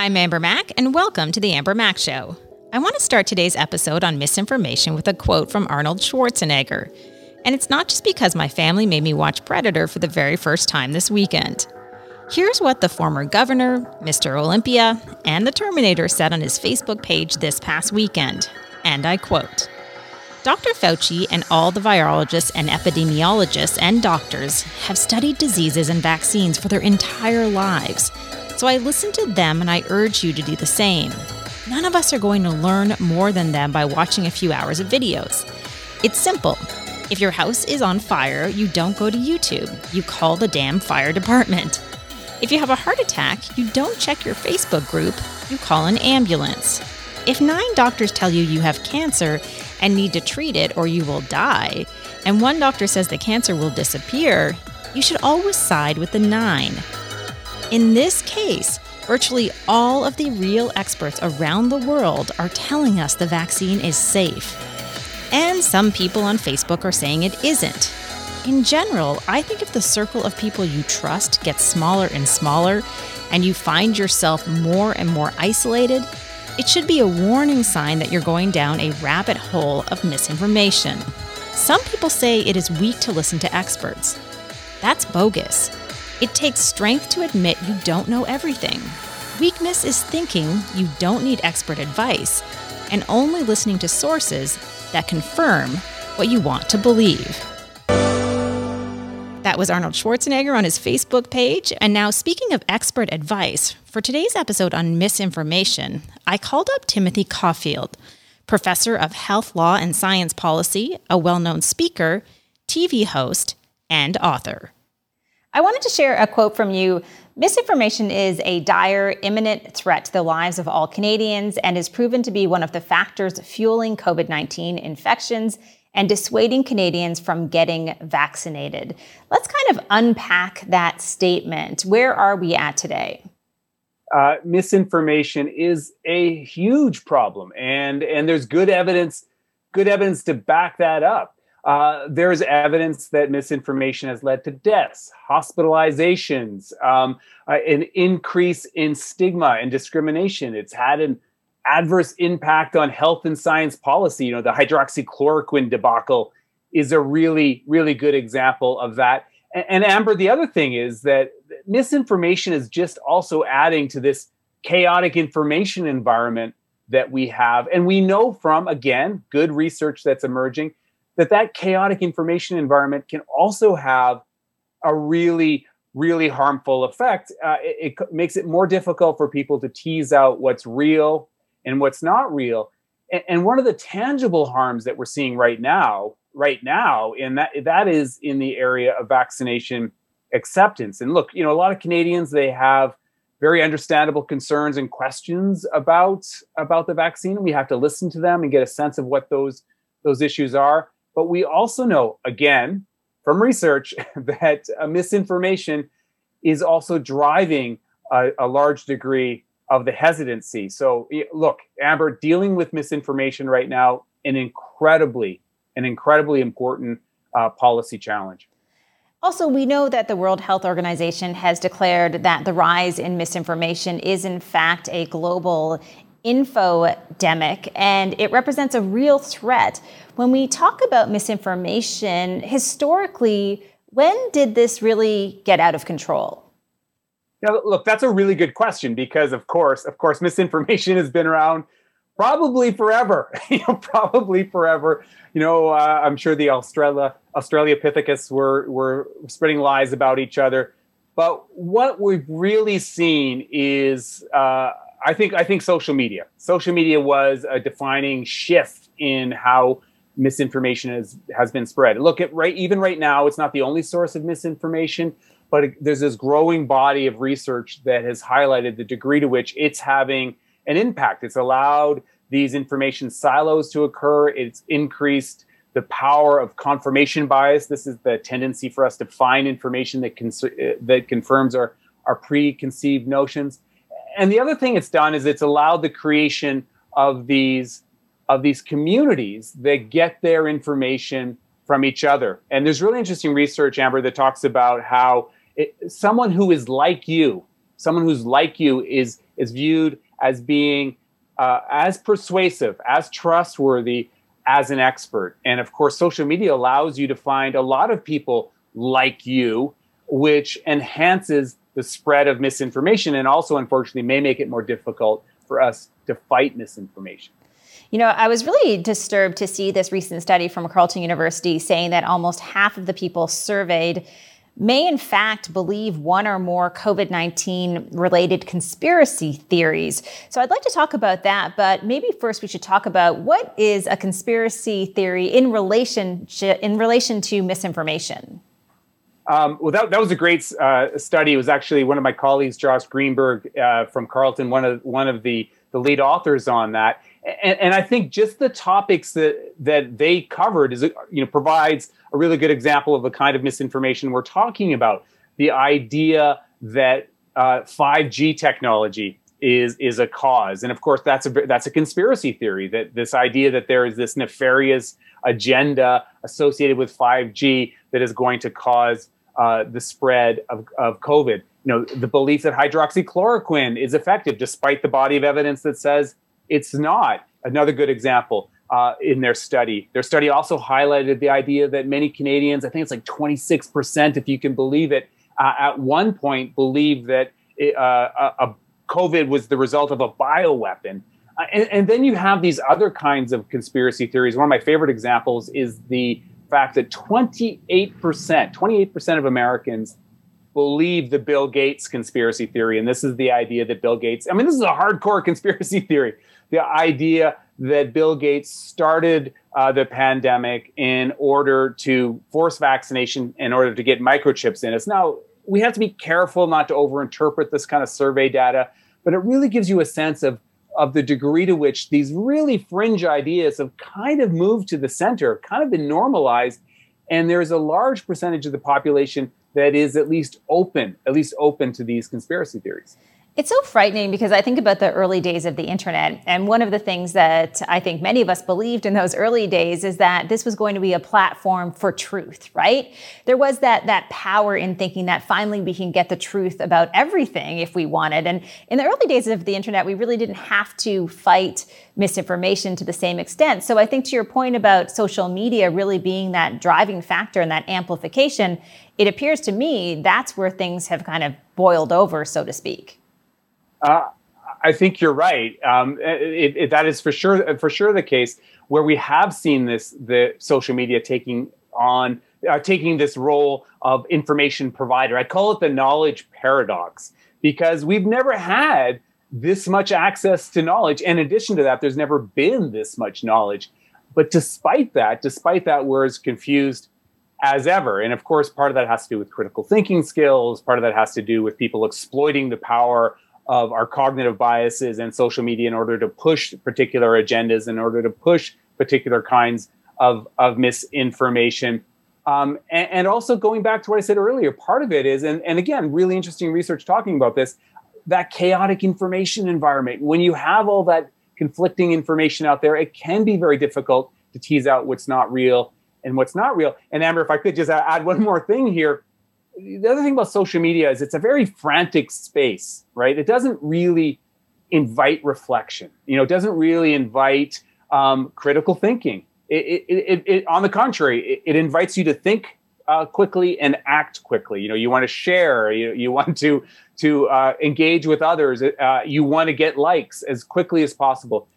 I'm Amber Mac, and welcome to The Amber Mac Show. I want to start today's episode on misinformation with a quote from Arnold Schwarzenegger. And it's not just because my family made me watch Predator for the very first time this weekend. Here's what the former governor, Mr. Olympia, and the Terminator said on his Facebook page this past weekend. And I quote Dr. Fauci and all the virologists and epidemiologists and doctors have studied diseases and vaccines for their entire lives. So I listen to them and I urge you to do the same. None of us are going to learn more than them by watching a few hours of videos. It's simple. If your house is on fire, you don't go to YouTube, you call the damn fire department. If you have a heart attack, you don't check your Facebook group, you call an ambulance. If nine doctors tell you you have cancer and need to treat it or you will die, and one doctor says the cancer will disappear, you should always side with the nine. In this case, virtually all of the real experts around the world are telling us the vaccine is safe. And some people on Facebook are saying it isn't. In general, I think if the circle of people you trust gets smaller and smaller, and you find yourself more and more isolated, it should be a warning sign that you're going down a rabbit hole of misinformation. Some people say it is weak to listen to experts. That's bogus. It takes strength to admit you don't know everything. Weakness is thinking you don't need expert advice and only listening to sources that confirm what you want to believe. That was Arnold Schwarzenegger on his Facebook page. And now, speaking of expert advice, for today's episode on misinformation, I called up Timothy Caulfield, professor of health law and science policy, a well known speaker, TV host, and author. I wanted to share a quote from you. Misinformation is a dire, imminent threat to the lives of all Canadians and is proven to be one of the factors fueling COVID 19 infections and dissuading Canadians from getting vaccinated. Let's kind of unpack that statement. Where are we at today? Uh, misinformation is a huge problem, and and there's good evidence, good evidence to back that up. Uh, there's evidence that misinformation has led to deaths, hospitalizations, um, uh, an increase in stigma and discrimination. It's had an adverse impact on health and science policy. You know, the hydroxychloroquine debacle is a really, really good example of that. And, and Amber, the other thing is that misinformation is just also adding to this chaotic information environment that we have. And we know from, again, good research that's emerging that that chaotic information environment can also have a really really harmful effect uh, it, it, makes it more difficult for people to tease out what's real and what's not real. And, and one of the tangible harms that we're seeing right now, right now, and that that is in the area of vaccination acceptance. And look, you know, a lot of Canadians they have very understandable concerns and questions about about the vaccine. We have to listen to them and get a sense of what those those issues are. But we also know, again, from research, that uh, misinformation is also driving a, a large degree of the hesitancy. So look, Amber, dealing with misinformation right now, an incredibly, an incredibly important uh, policy challenge. Also, we know that the World Health Organization has declared that the rise in misinformation is, in fact, a global infodemic and it represents a real threat. When we talk about misinformation, historically, when did this really get out of control? Now, look, that's a really good question because, of course, of course, misinformation has been around probably forever. you know, probably forever. You know, uh, I'm sure the Australia Australopithecus were were spreading lies about each other. But what we've really seen is, uh, I think, I think social media. Social media was a defining shift in how misinformation has has been spread. Look at right, even right now, it's not the only source of misinformation but there's this growing body of research that has highlighted the degree to which it's having an impact. It's allowed these information silos to occur. It's increased the power of confirmation bias. This is the tendency for us to find information that cons- uh, that confirms our our preconceived notions. And the other thing it's done is it's allowed the creation of these of these communities that get their information from each other. And there's really interesting research, Amber, that talks about how it, someone who is like you, someone who's like you is is viewed as being uh, as persuasive, as trustworthy as an expert. And of course, social media allows you to find a lot of people like you, which enhances the spread of misinformation and also, unfortunately, may make it more difficult for us to fight misinformation. You know, I was really disturbed to see this recent study from Carleton University saying that almost half of the people surveyed may in fact believe one or more COVID 19 related conspiracy theories. So I'd like to talk about that, but maybe first we should talk about what is a conspiracy theory in relation, in relation to misinformation. Um, well, that, that was a great uh, study. It was actually one of my colleagues, Josh Greenberg uh, from Carleton, one of one of the the lead authors on that. And, and, I think just the topics that that they covered is you know provides a really good example of the kind of misinformation we're talking about. The idea that uh, 5G technology is is a cause, and of course that's a that's a conspiracy theory. That this idea that there is this nefarious agenda associated with 5G that is going to cause uh, the spread of, of COVID. You know, the belief that hydroxychloroquine is effective, despite the body of evidence that says it's not. Another good example uh, in their study. Their study also highlighted the idea that many Canadians, I think it's like 26%, if you can believe it, uh, at one point believed that it, uh, a, COVID was the result of a bioweapon. Uh, and, and, then you have these other kinds of conspiracy theories. One of my favorite examples is the fact that 28%, 28% of Americans believe the Bill Gates conspiracy theory. And this is the idea that Bill Gates, I mean, this is a hardcore conspiracy theory. The idea that Bill Gates started uh, the pandemic in order to force vaccination in order to get microchips in us. Now, we have to be careful not to overinterpret this kind of survey data, but it really gives you a sense of of the degree to which these really fringe ideas have kind of moved to the center, kind of been normalized. And there's a large percentage of the population that is at least open, at least open to these conspiracy theories. It's so frightening because I think about the early days of the internet. And one of the things that I think many of us believed in those early days is that this was going to be a platform for truth, right? There was that, that power in thinking that finally we can get the truth about everything if we wanted. And in the early days of the internet, we really didn't have to fight misinformation to the same extent. So I think to your point about social media really being that driving factor and that amplification, it appears to me that's where things have kind of boiled over, so to speak. Uh, I think you're right. Um, it, it, that is for sure for sure the case where we have seen this the social media taking on uh, taking this role of information provider. I call it the knowledge paradox because we've never had this much access to knowledge. And in addition to that, there's never been this much knowledge. But despite that, despite that, we're as confused as ever. And of course, part of that has to do with critical thinking skills. Part of that has to do with people exploiting the power of our cognitive biases and social media in order to push particular agendas, in order to push particular kinds of, of misinformation. Um, and, and, also going back to what I said earlier, part of it is, and, and again, really interesting research talking about this, that chaotic information environment. When you have all that conflicting information out there, it can be very difficult to tease out what's not real and what's not real. And Amber, if I could just add one more thing here, the other thing about social media is it's a very frantic space, right? It doesn't really invite reflection. You know, it doesn't really invite um, critical thinking. It, it, it, on the contrary, it, invites you to think uh, quickly and act quickly. You know, you want to share, you, you want to to uh, engage with others, uh, you want to get likes as quickly as possible.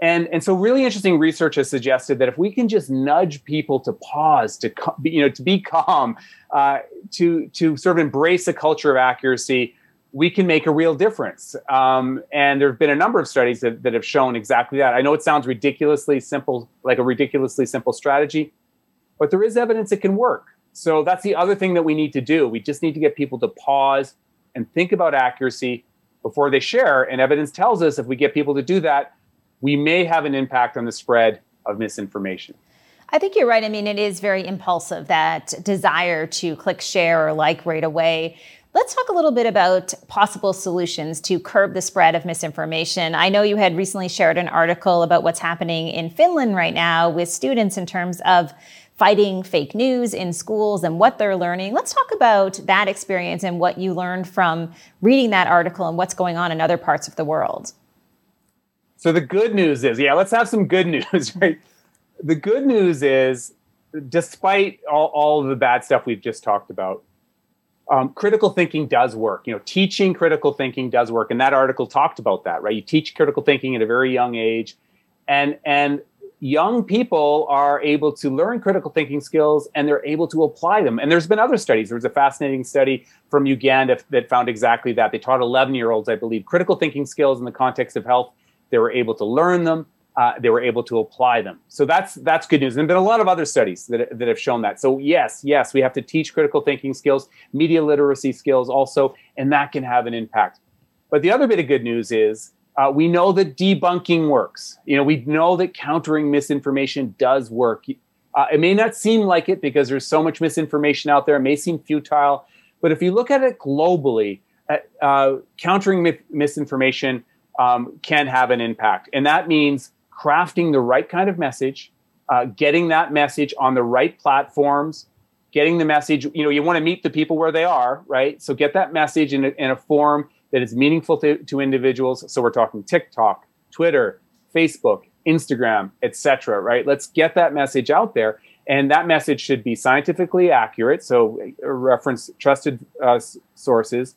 And, and so really interesting research has suggested that if we can just nudge people to pause, to you know, to be calm, uh, to to sort of embrace a culture of accuracy, we can make a real difference. Um, and there have been a number of studies that, that have shown exactly that. I know it sounds ridiculously simple, like a ridiculously simple strategy, but there is evidence it can work. So that's the other thing that we need to do. We just need to get people to pause and think about accuracy before they share. And evidence tells us if we get people to do that, we may have an impact on the spread of misinformation. I think you're right. I mean, it is very impulsive that desire to click share or like right away. Let's talk a little bit about possible solutions to curb the spread of misinformation. I know you had recently shared an article about what's happening in Finland right now with students in terms of fighting fake news in schools and what they're learning. Let's talk about that experience and what you learned from reading that article and what's going on in other parts of the world. So the good news is, yeah, let's have some good news, right? The good news is, despite all, all of the bad stuff we've just talked about, um, critical thinking does work. You know, teaching critical thinking does work, and that article talked about that. Right, you teach critical thinking at a very young age, and and young people are able to learn critical thinking skills and they're able to apply them. And there's been other studies. There was a fascinating study from Uganda that found exactly that. They taught 11 year olds, I believe, critical thinking skills in the context of health. They were able to learn them uh, they were able to apply them. So that's that's good news. And there have been a lot of other studies that, that have shown that. So yes, yes, we have to teach critical thinking skills, media literacy skills also, and that can have an impact. But the other bit of good news is uh, we know that debunking works. You know, we know that countering misinformation does work. Uh, it may not seem like it because there's so much misinformation out there. It may seem futile, but if you look at it globally, uh, countering mi- misinformation um, can have an impact, and that means crafting the right kind of message, uh, getting that message on the right platforms, getting the message, you know, you want to meet the people where they are, right? So get that message in a, in a form that is meaningful to, to individuals. So we're talking TikTok, Twitter, Facebook, Instagram, etc. right? Let's get that message out there. And that message should be scientifically accurate. So reference trusted uh, sources.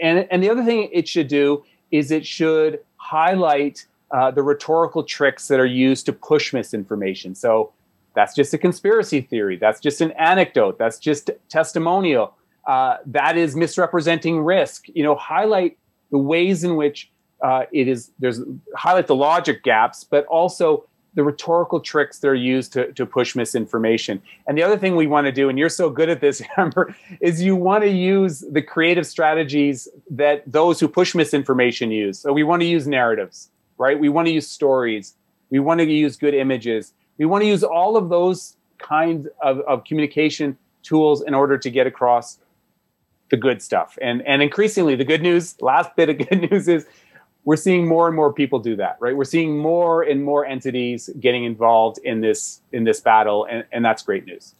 And, and the other thing it should do is it should highlight uh, the rhetorical tricks that are used to push misinformation. So that's just a conspiracy theory. That's just an anecdote. That's just testimonial. Uh, that is misrepresenting risk. You know, highlight the ways in which uh, it is. There's highlight the logic gaps, but also the rhetorical tricks that are used to, to push misinformation. And the other thing we want to do, and you're so good at this, Amber, is you want to use the creative strategies that those who push misinformation use. So we want to use narratives right? We want to use stories. We want to use good images. We want to use all of those kinds of, of communication tools in order to get across the good stuff. And, and increasingly, the good news, last bit of good news is we're seeing more and more people do that, right? We're seeing more and more entities getting involved in this in this battle, and, and that's great news.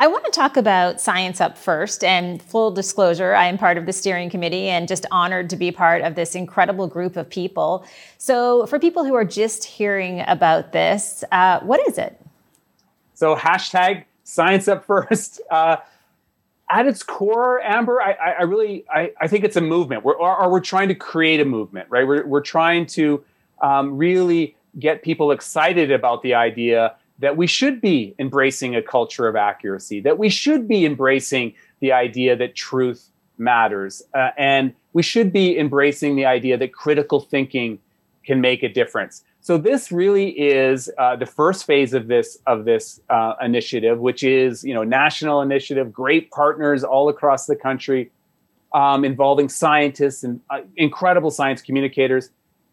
I want to talk about Science Up first. And full disclosure, I am part of the steering committee and just honored to be part of this incredible group of people. So, for people who are just hearing about this, uh, what is it? So, hashtag Science Up first. Uh, at its core, Amber, I, I really I, I, think it's a movement. We're, or, or, we're trying to create a movement, right? We're, we're trying to um, really get people excited about the idea that we should be embracing a culture of accuracy, that we should be embracing the idea that truth matters, uh, and we should be embracing the idea that critical thinking can make a difference. So this really is uh, the first phase of this of this uh, initiative, which is you know national initiative, great partners all across the country, um, involving scientists and uh, incredible science communicators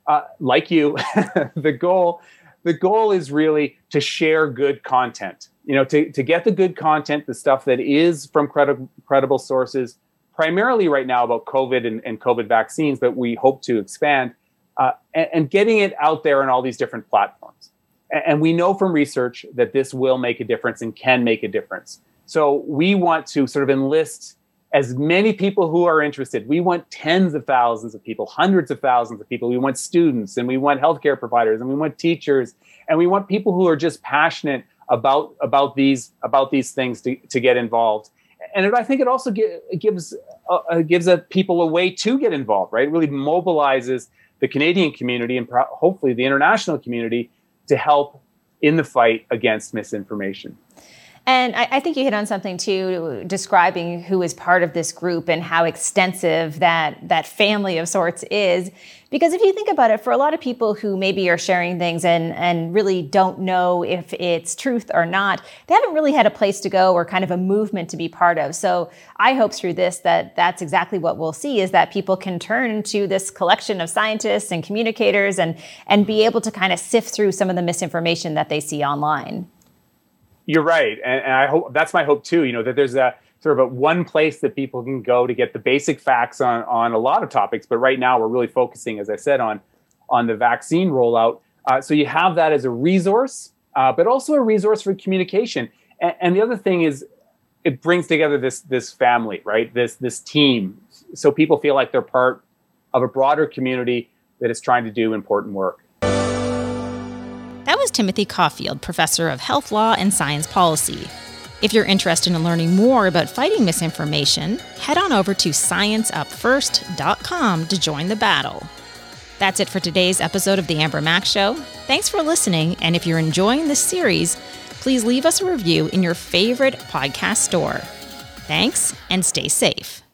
uh, like you. the goal the goal is really to share good content you know to, to get the good content the stuff that is from credible credible sources primarily right now about covid and, and covid vaccines but we hope to expand uh, and, and, getting it out there on all these different platforms and, and we know from research that this will make a difference and can make a difference so we want to sort of enlist as many people who are interested. We want tens of thousands of people, hundreds of thousands of people. We want students and we want healthcare providers and we want teachers and we want people who are just passionate about about these about these things to, to get involved. And it, I think it also gives uh, uh, gives a, people a way to get involved, right? It really mobilizes the Canadian community and pro- hopefully the international community to help in the fight against misinformation. And I, I, think you hit on something too, describing who is part of this group and how extensive that that family of sorts is. Because if you think about it, for a lot of people who maybe are sharing things and and really don't know if it's truth or not, they haven't really had a place to go or kind of a movement to be part of. So I hope through this that that's exactly what we'll see is that people can turn to this collection of scientists and communicators and and be able to kind of sift through some of the misinformation that they see online you're right, and, and, I hope that's my hope too. You know that there's a sort of a one place that people can go to get the basic facts on on a lot of topics. But right now, we're really focusing, as I said, on on the vaccine rollout. Uh, so you have that as a resource, uh, but also a resource for communication. And, and the other thing is, it brings together this this family, right? This this team, so people feel like they're part of a broader community that is trying to do important work. Timothy Caulfield, professor of health law and science policy. If you're interested in learning more about fighting misinformation, head on over to scienceupfirst.com to join the battle. That's it for today's episode of The Amber Mac Show. Thanks for listening, and if you're enjoying this series, please leave us a review in your favorite podcast store. Thanks, and stay safe.